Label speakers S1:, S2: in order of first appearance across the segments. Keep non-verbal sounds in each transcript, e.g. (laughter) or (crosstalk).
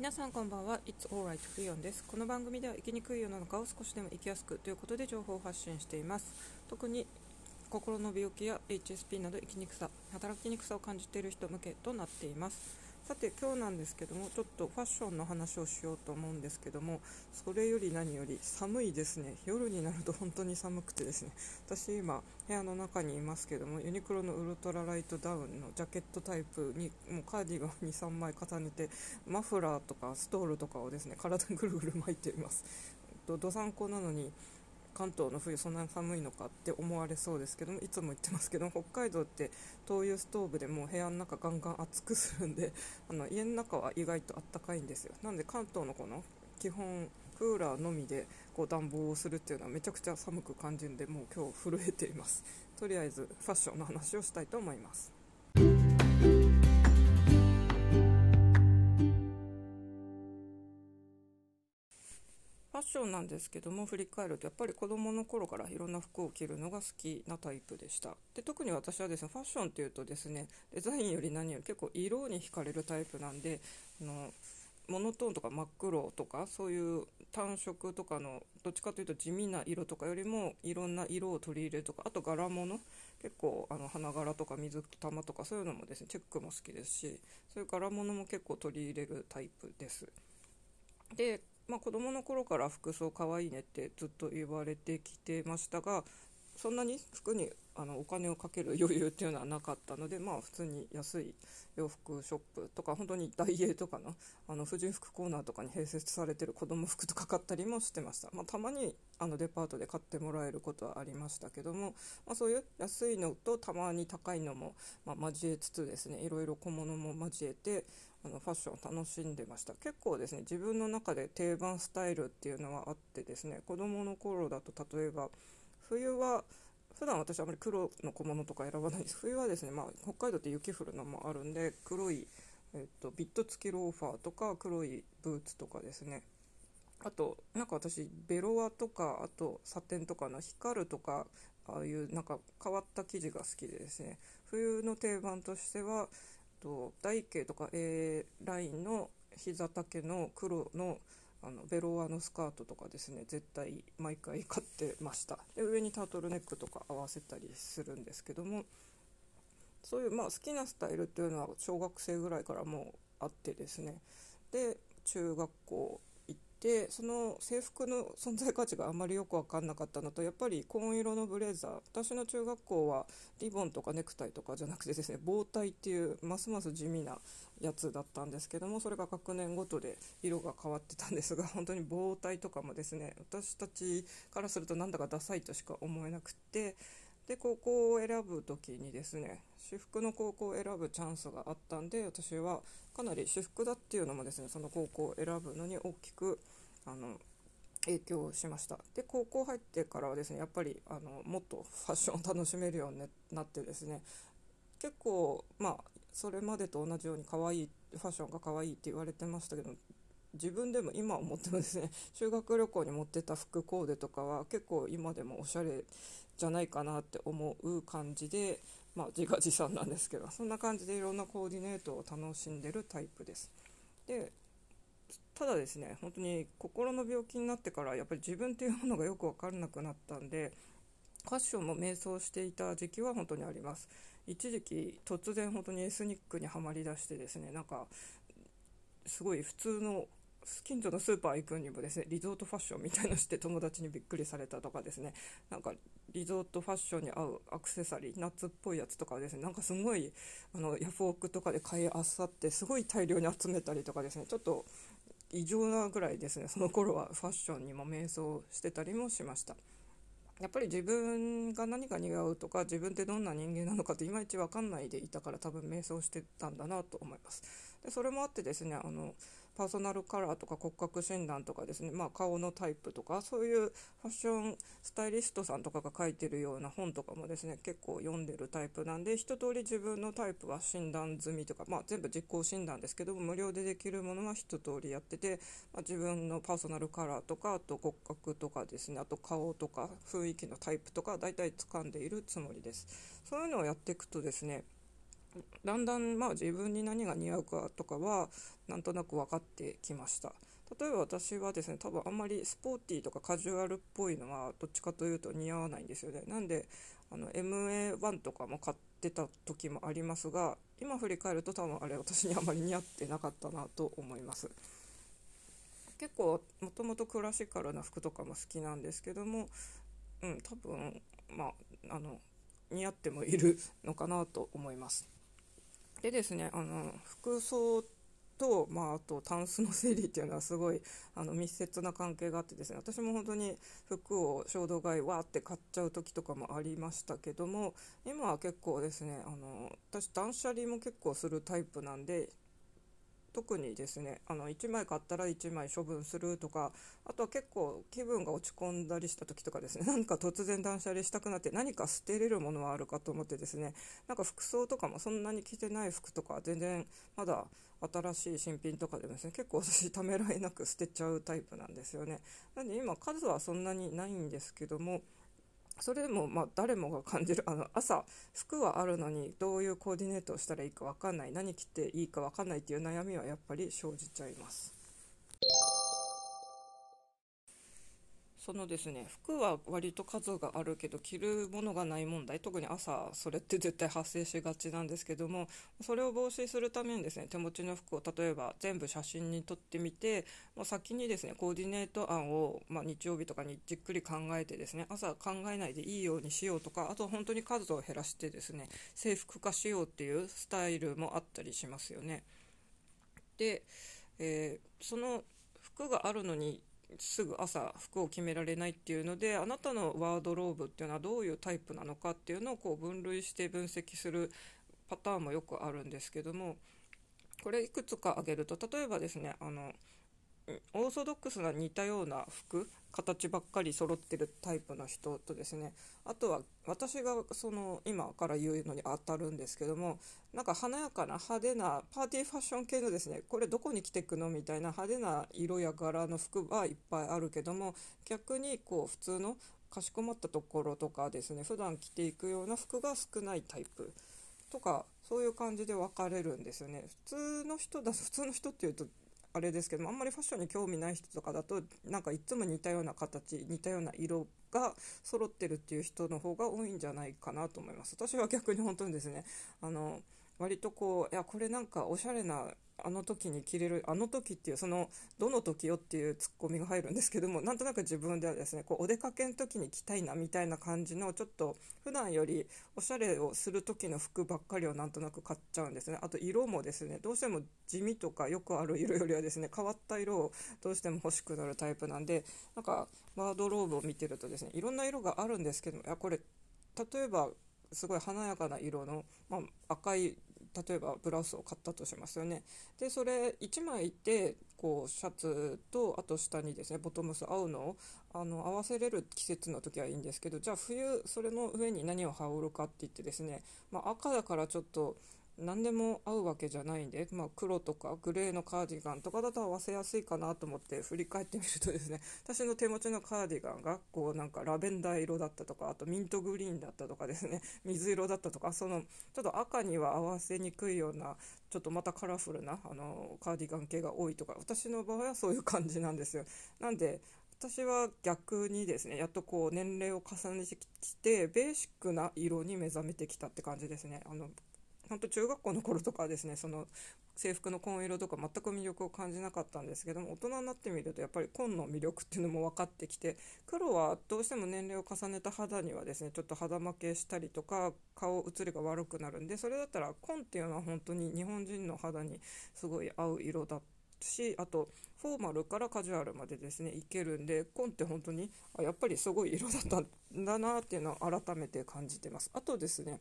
S1: 皆さんこんばんは。It's alright フリオンです。この番組では生きにくい世の中を少しでも生きやすくということで情報を発信しています。特に心の病気や HSP など生きにくさ働きにくさを感じている人向けとなっています。さて今日なんですけどもちょっとファッションの話をしようと思うんですけどもそれより何より寒いですね。夜になると本当に寒くてですね。私今部屋の中にいますけどもユニクロのウルトラライトダウンのジャケットタイプにもうカーディガン23枚重ねてマフラーとかストールとかをですね体ぐるぐる巻いています。どさんこなのに関東の冬そんなに寒いのかって思われそうですけどもいつも言ってますけど (laughs) 北海道って灯油ストーブでもう部屋の中ガンガン熱くするんで (laughs) あの家の中は意外とあったかいんですよ。なんで関東のこの基本クーラーのみでこう暖房をするっていうのはめちゃくちゃ寒く感じるんでもう今日震えています。とりあえずファッションの話をしたいと思います。ファッションなんですけども振り返るとやっぱり子どもの頃からいろんな服を着るのが好きなタイプでした。で特に私はですねファッションっていうとですねデザインより何より結構色に惹かれるタイプなんであのモノトーンとか真っ黒とかそういう単色とかのどっちかというと地味な色とかよりもいろんな色を取り入れるとかあと柄物結構あの花柄とか水玉とかそういうのもですねチェックも好きですしそういう柄物も結構取り入れるタイプです。でまあ、子供の頃から服装かわいいねってずっと言われてきてましたがそんなに服にあのお金をかける余裕っていうのはなかったので、まあ、普通に安い洋服ショップとか本当にダイエーとかのあの婦人服コーナーとかに併設されてる子供服とか買ったりもしてました、まあ、たまにあのデパートで買ってもらえることはありましたけども、まあ、そういう安いのとたまに高いのも、ま交えつつですねいろいろ小物も交えてあのファッションを楽しんでました。結構ですね自分の中で定番スタイルっていうのはあってですね子供の頃だと例えば冬は普段私あまり黒の小物とか選ばないです冬はですね、まあ、北海道って雪降るのもあるんで黒い、えっと、ビット付きローファーとか黒いブーツとかですね。あとなんか私ベロアとかあとサテンとかの光るとかああいうなんか変わった生地が好きでですね。冬の定番としてはと台形とか A ラインの膝丈の黒のあのベロワのスカートとかですね絶対毎回買ってました。で上にタートルネックとか合わせたりするんですけどもそういうまあ好きなスタイルっていうのは小学生ぐらいからもうあってですね。で中学校でその制服の存在価値があまりよく分かんなかったのとやっぱり紺色のブレザー私の中学校はリボンとかネクタイとかじゃなくてですね棒体っていうますます地味なやつだったんですけどもそれが学年ごとで色が変わってたんですが (laughs) 本当に棒体とかもですね私たちからするとなんだかダサいとしか思えなくってで高校を選ぶ時にですね私服の高校を選ぶチャンスがあったんで私はかなり私服だっていうのもですねその高校を選ぶのに大きくあの影響しました。で高校入ってからはですねやっぱりあのもっとファッションを楽しめるようになってですね結構まあそれまでと同じように可愛いファッションが可愛いって言われてましたけど自分でも今思ってもですね (laughs) 修学旅行に持ってた服コーデとかは結構今でもおしゃれじゃないかなって思う感じでまあ自画自賛なんですけどそんな感じでいろんなコーディネートを楽しんでるタイプです。でただですね本当に心の病気になってからやっぱり自分っていうものがよく分からなくなったんでファッションも迷走していた時期は本当にあります。一時期突然本当にエスニックにはまりだしてですねなんかすごい普通の近所のスーパー行くにもですねリゾートファッションみたいのして友達にびっくりされたとかですねなんかリゾートファッションに合うアクセサリーナッツっぽいやつとかですねなんかすごいあのヤフオクとかで買いあさってすごい大量に集めたりとかですねちょっと異常なぐらいですねその頃はファッションにも迷走してたりもしました。やっぱり自分が何が似合うとか自分ってどんな人間なのかっていまいち分かんないでいたから多分迷走してたんだなと思いますでそれもあってですねあのパーソナルカラーとか骨格診断とかですね、まあ、顔のタイプとかそういうファッションスタイリストさんとかが書いてるような本とかもですね結構読んでるタイプなんで一通り自分のタイプは診断済みとか、まあ、全部実行診断ですけども無料でできるものは一通りやってて、まあ、自分のパーソナルカラーとかあと骨格とかですねあと顔とか雰囲気のタイプとか大体掴んでいるつもりです。そういうのをやっていくとですねだんだんまあ自分に何が似合うかとかはなんとなく分かってきました。例えば私はですね多分あんまりスポーティーとかカジュアルっぽいのはどっちかというと似合わないんですよね。なんであの MA1 とかも買ってた時もありますが今振り返ると多分あれ私にあまり似合ってなかったなと思います。結構もともとクラシカルな服とかも好きなんですけどもうん多分まああの似合ってもいるのかなと思います。でですねあの服装と、まあ、あとタンスの整理っていうのはすごいあの密接な関係があってですね私も本当に服を衝動買いわーって買っちゃう時とかもありましたけども今は結構ですねあの私断捨離も結構するタイプなんで特にですねあの1枚買ったら1枚処分するとかあとは結構気分が落ち込んだりした時とかですね (laughs) なんか突然断捨離したくなって何か捨てれるものはあるかと思ってですねなんか服装とかもそんなに着てない服とか全然まだ新しい新品とかでもですね結構私ためらいなく捨てちゃうタイプなんですよね。なんで今数はそんなにないんですけどもそれもま誰もが感じるあの朝服はあるのにどういうコーディネートをしたらいいか分かんない何着ていいか分かんないっていう悩みはやっぱり生じちゃいます。そのですね服は割と数があるけど着るものがない問題特に朝それって絶対発生しがちなんですけどもそれを防止するためにですね手持ちの服を例えば全部写真に撮ってみてもう先にですねコーディネート案を、まあ、日曜日とかにじっくり考えてですね朝考えないでいいようにしようとかあと本当に数を減らしてですね制服化しようっていうスタイルもあったりしますよね。で、えー、その服があるのにすぐ朝服を決められないっていうのであなたのワードローブっていうのはどういうタイプなのかっていうのをこう分類して分析するパターンもよくあるんですけどもこれいくつか挙げると例えばですねあのオーソドックスな似たような服形ばっかり揃ってるタイプの人とですねあとは私がその今から言うのに当たるんですけどもなんか華やかな派手なパーティーファッション系のですねこれどこに着てくのみたいな派手な色や柄の服はいっぱいあるけども逆にこう普通のかしこまったところとかですね普段着ていくような服が少ないタイプとかそういう感じで分かれるんですよね。普通の人だ普通の人っていうとあれですけどもあんまりファッションに興味ない人とかだとなんかいつも似たような形似たような色が揃ってるっていう人の方が多いんじゃないかなと思います。私は逆に本当にですね。あの割とこういやこれなんかおしゃれなあの時に着れるあの時っていうそのどの時よっていうツッコミが入るんですけどもなんとなく自分ではですねこうお出かけの時に着たいなみたいな感じのちょっと普段よりおしゃれをする時の服ばっかりをなんとなく買っちゃうんですね。あと色もですねどうしても地味とかよくある色よりはですね変わった色をどうしても欲しくなるタイプなんでなんかワードローブを見てるとですねいろんな色があるんですけどいやこれ例えばすごい華やかな色の、まあ、赤い例えばブラウスを買ったとしますよね。でそれ1枚でこうシャツとあと下にですねボトムス合うのをあの合わせれる季節の時はいいんですけどじゃあ冬それの上に何を羽織るかって言ってですね、まあ、赤だからちょっと何でも合うわけじゃないんで、まあ、黒とかグレーのカーディガンとかだと合わせやすいかなと思って振り返ってみるとですね (laughs) 私の手持ちのカーディガンがこうなんかラベンダー色だったとかあとミントグリーンだったとかですね (laughs) 水色だったとかそのちょっと赤には合わせにくいようなちょっとまたカラフルなあのカーディガン系が多いとか私の場合はそういう感じなんですよ。なんで私は逆にですねやっとこう年齢を重ねてきてベーシックな色に目覚めてきたって感じですね。あの本当中学校の頃とかですねその制服の紺色とか全く魅力を感じなかったんですけども大人になってみるとやっぱり紺の魅力っていうのも分かってきて黒はどうしても年齢を重ねた肌にはですねちょっと肌負けしたりとか顔写りが悪くなるんでそれだったら紺っていうのは本当に日本人の肌にすごい合う色だしあとフォーマルからカジュアルまでですねいけるんで紺って本当にやっぱりすごい色だったんだなっていうのを改めて感じてます。あとですね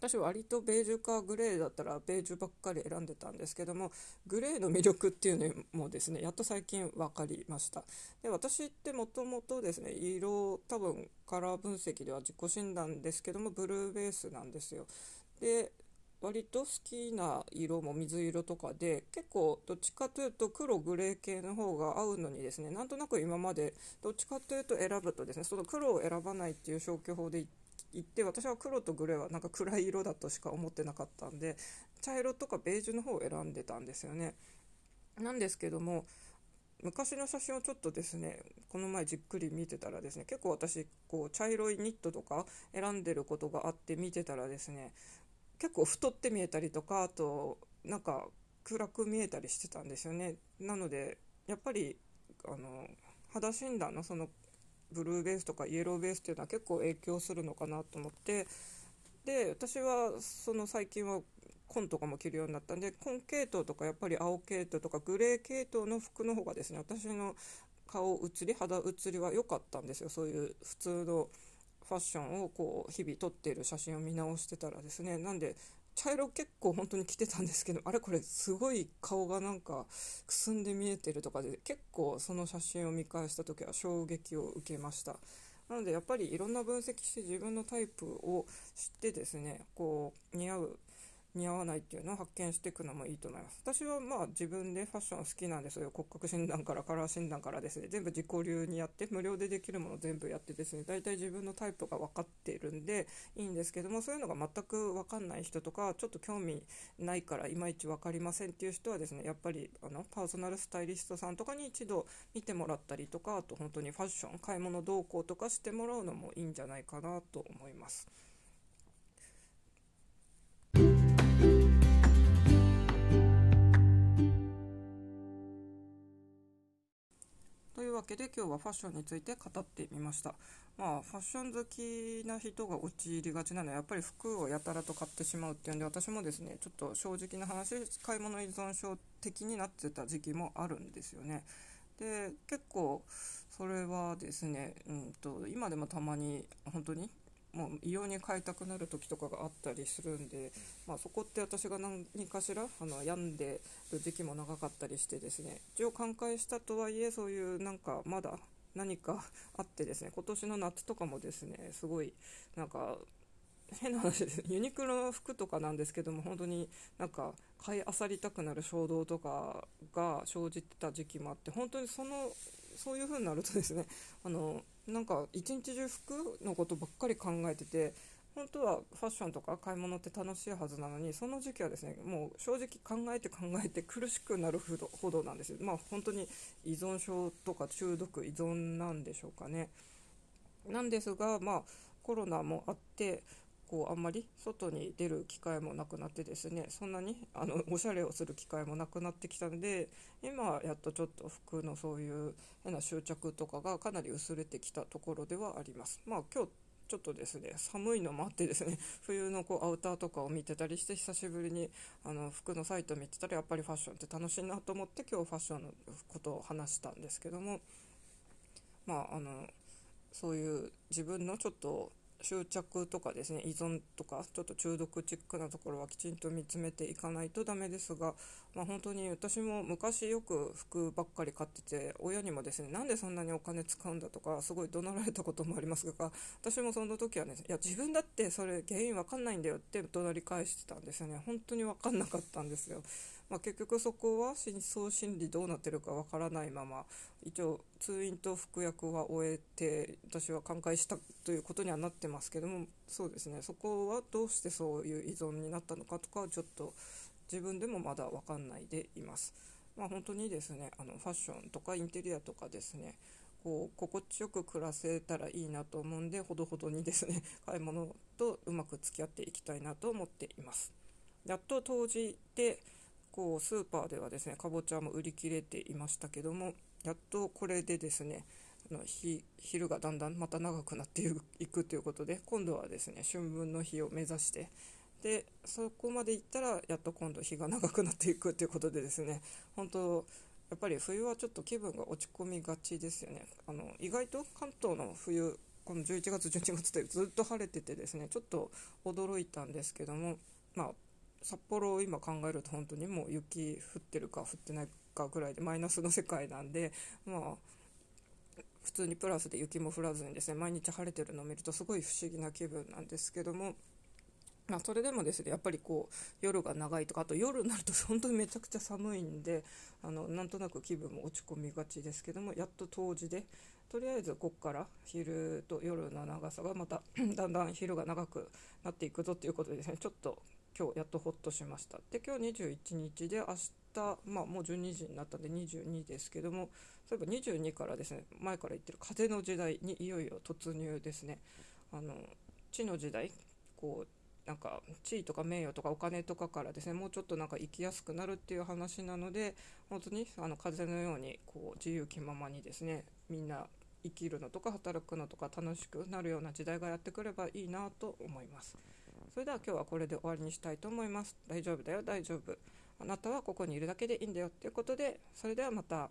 S1: 私割とベージュかグレーだったらベージュばっかり選んでたんですけどもグレーの魅力っていうのもですねやっと最近分かりました。で私ってもともとですね色多分カラー分析では自己診断ですけどもブルーベースなんですよ。で割と好きな色も水色とかで結構どっちかというと黒グレー系の方が合うのにですねなんとなく今までどっちかというと選ぶとですねその黒を選ばないっていう消去法で行って私は黒とグレーはなんか暗い色だとしか思ってなかったんで茶色とかベージュの方を選んでたんですよね。なんですけども昔の写真をちょっとですねこの前じっくり見てたらですね結構私こう茶色いニットとか選んでることがあって見てたらですね結構太って見えたりとかあとなんか暗く見えたりしてたんですよねなのでやっぱりあの肌診断のそのブルーベースとかイエローベースっていうのは結構影響するのかなと思ってで私はその最近は紺とかも着るようになったんで紺系統とかやっぱり青系統とかグレー系統の服の方がですね私の顔写り肌写りは良かったんですよ。そういう普通のファッションをこう日々撮っている写真を見直してたらですね。なんで茶色結構本当に着てたんですけどあれこれすごい顔がなんかくすんで見えてるとかで結構その写真を見返した時は衝撃を受けました。なのでやっぱりいろんな分析して自分のタイプを知ってですねこう似合う似合わないっていうのを発見していくのもいいと思います。私はまあ自分でファッション好きなんでそういう骨格診断からカラー診断からですね全部自己流にやって無料でできるもの全部やってですね大体自分のタイプが分かっているんでいいんですけどもそういうのが全く分かんない人とかちょっと興味ないからいまいち分かりませんっていう人はですねやっぱりあのパーソナルスタイリストさんとかに一度見てもらったりとかあと本当にファッション買い物動向とかしてもらうのもいいんじゃないかなと思います。いうわけで今日はファッションについて語ってみました。まあファッション好きな人が陥りがちなのはやっぱり服をやたらと買ってしまうっていうんで私もですねちょっと正直な話買い物依存症的になってた時期もあるんですよね。で結構それはですね、うんと、今でもたまに本当にもう異様に買いたくなる時とかがあったりするんで、まあ、そこって私が何かしらあの病んでる時期も長かったりしてですね。一応寛解したとはいえそういうなんかまだ何か (laughs) あってですね。今年の夏とかもですねすごいなんか変な話です。(laughs) ユニクロの服とかなんですけども本当になんか買い漁りたくなる衝動とかが生じてた時期もあって本当にそのそういう風になるとですねあのなんか一日中服のことばっかり考えてて本当はファッションとか買い物って楽しいはずなのにその時期はですねもう正直考えて考えて苦しくなるほどなんですよ。まあ本当に依存症とか中毒依存なんでしょうかね。なんですがまあコロナもあってこうあんまり外に出る機会もなくなってですねそんなにあのおしゃれをする機会もなくなってきたので今やっとちょっと服のそういう変な執着とかがかなり薄れてきたところではあります。まあ今日ちょっとですね寒いのもあってですね (laughs) 冬のこうアウターとかを見てたりして久しぶりにあの服のサイト見てたらやっぱりファッションって楽しいなと思って今日ファッションのことを話したんですけどもまああのそういう自分のちょっと執着とかですね依存とかちょっと中毒チックなところはきちんと見つめていかないとダメですが、まあ、本当に私も昔よく服ばっかり買ってて親にもですねなんでそんなにお金使うんだとかすごい怒鳴られたこともありますが私もその時はねいや自分だってそれ原因わかんないんだよって怒鳴り返してたんですよね本当にわかんなかったんですよ。まあ、結局そこは深層心理どうなってるかわからないまま一応通院と服薬は終えて私は寛解したということにはなってますけどもそうですねそこはどうしてそういう依存になったのかとかちょっと自分でもまだ分かんないでいます。まあ、本当にですねあのファッションとかインテリアとかですねこう心地よく暮らせたらいいなと思うんでほどほどにですね (laughs) 買い物とうまく付き合っていきたいなと思っています。やっと当時でこうスーパーではですねかぼちゃも売り切れていましたけどもやっとこれでですねあの昼がだんだんまた長くなっていくということで今度はですね春分の日を目指してでそこまで行ったらやっと今度日が長くなっていくということでですね本当やっぱり冬はちょっと気分が落ち込みがちですよね。あの意外と関東の冬この11月12月ってずっと晴れててですねちょっと驚いたんですけどもまあ札幌を今考えると本当にもう雪降ってるか降ってないかぐらいでマイナスの世界なんでまあ普通にプラスで雪も降らずにですね毎日晴れてるのを見るとすごい不思議な気分なんですけどもまあ、それでもですねやっぱりこう夜が長いとかあと夜になると (laughs) 本当にめちゃくちゃ寒いんであのなんとなく気分も落ち込みがちですけどもやっと冬至でとりあえずここから昼と夜の長さがまた (clears throat) だんだん昼が長くなっていくぞということでですねちょっと今日やっとほっとしました。で今日21日で明日、まあ、もう12時になったんで22ですけどもそういえば22からですね前から言ってる風の時代にいよいよ突入ですね。あの地の時代こうなんか地位とか名誉とかお金とかからですねもうちょっとなんか生きやすくなるっていう話なので本当にあの風のようにこう自由気ままにですねみんな生きるのとか働くのとか楽しくなるような時代がやってくればいいなと思います。それでは今日はこれで終わりにしたいと思います。大丈夫だよ大丈夫。あなたはここにいるだけでいいんだよ。ということでそれではまた。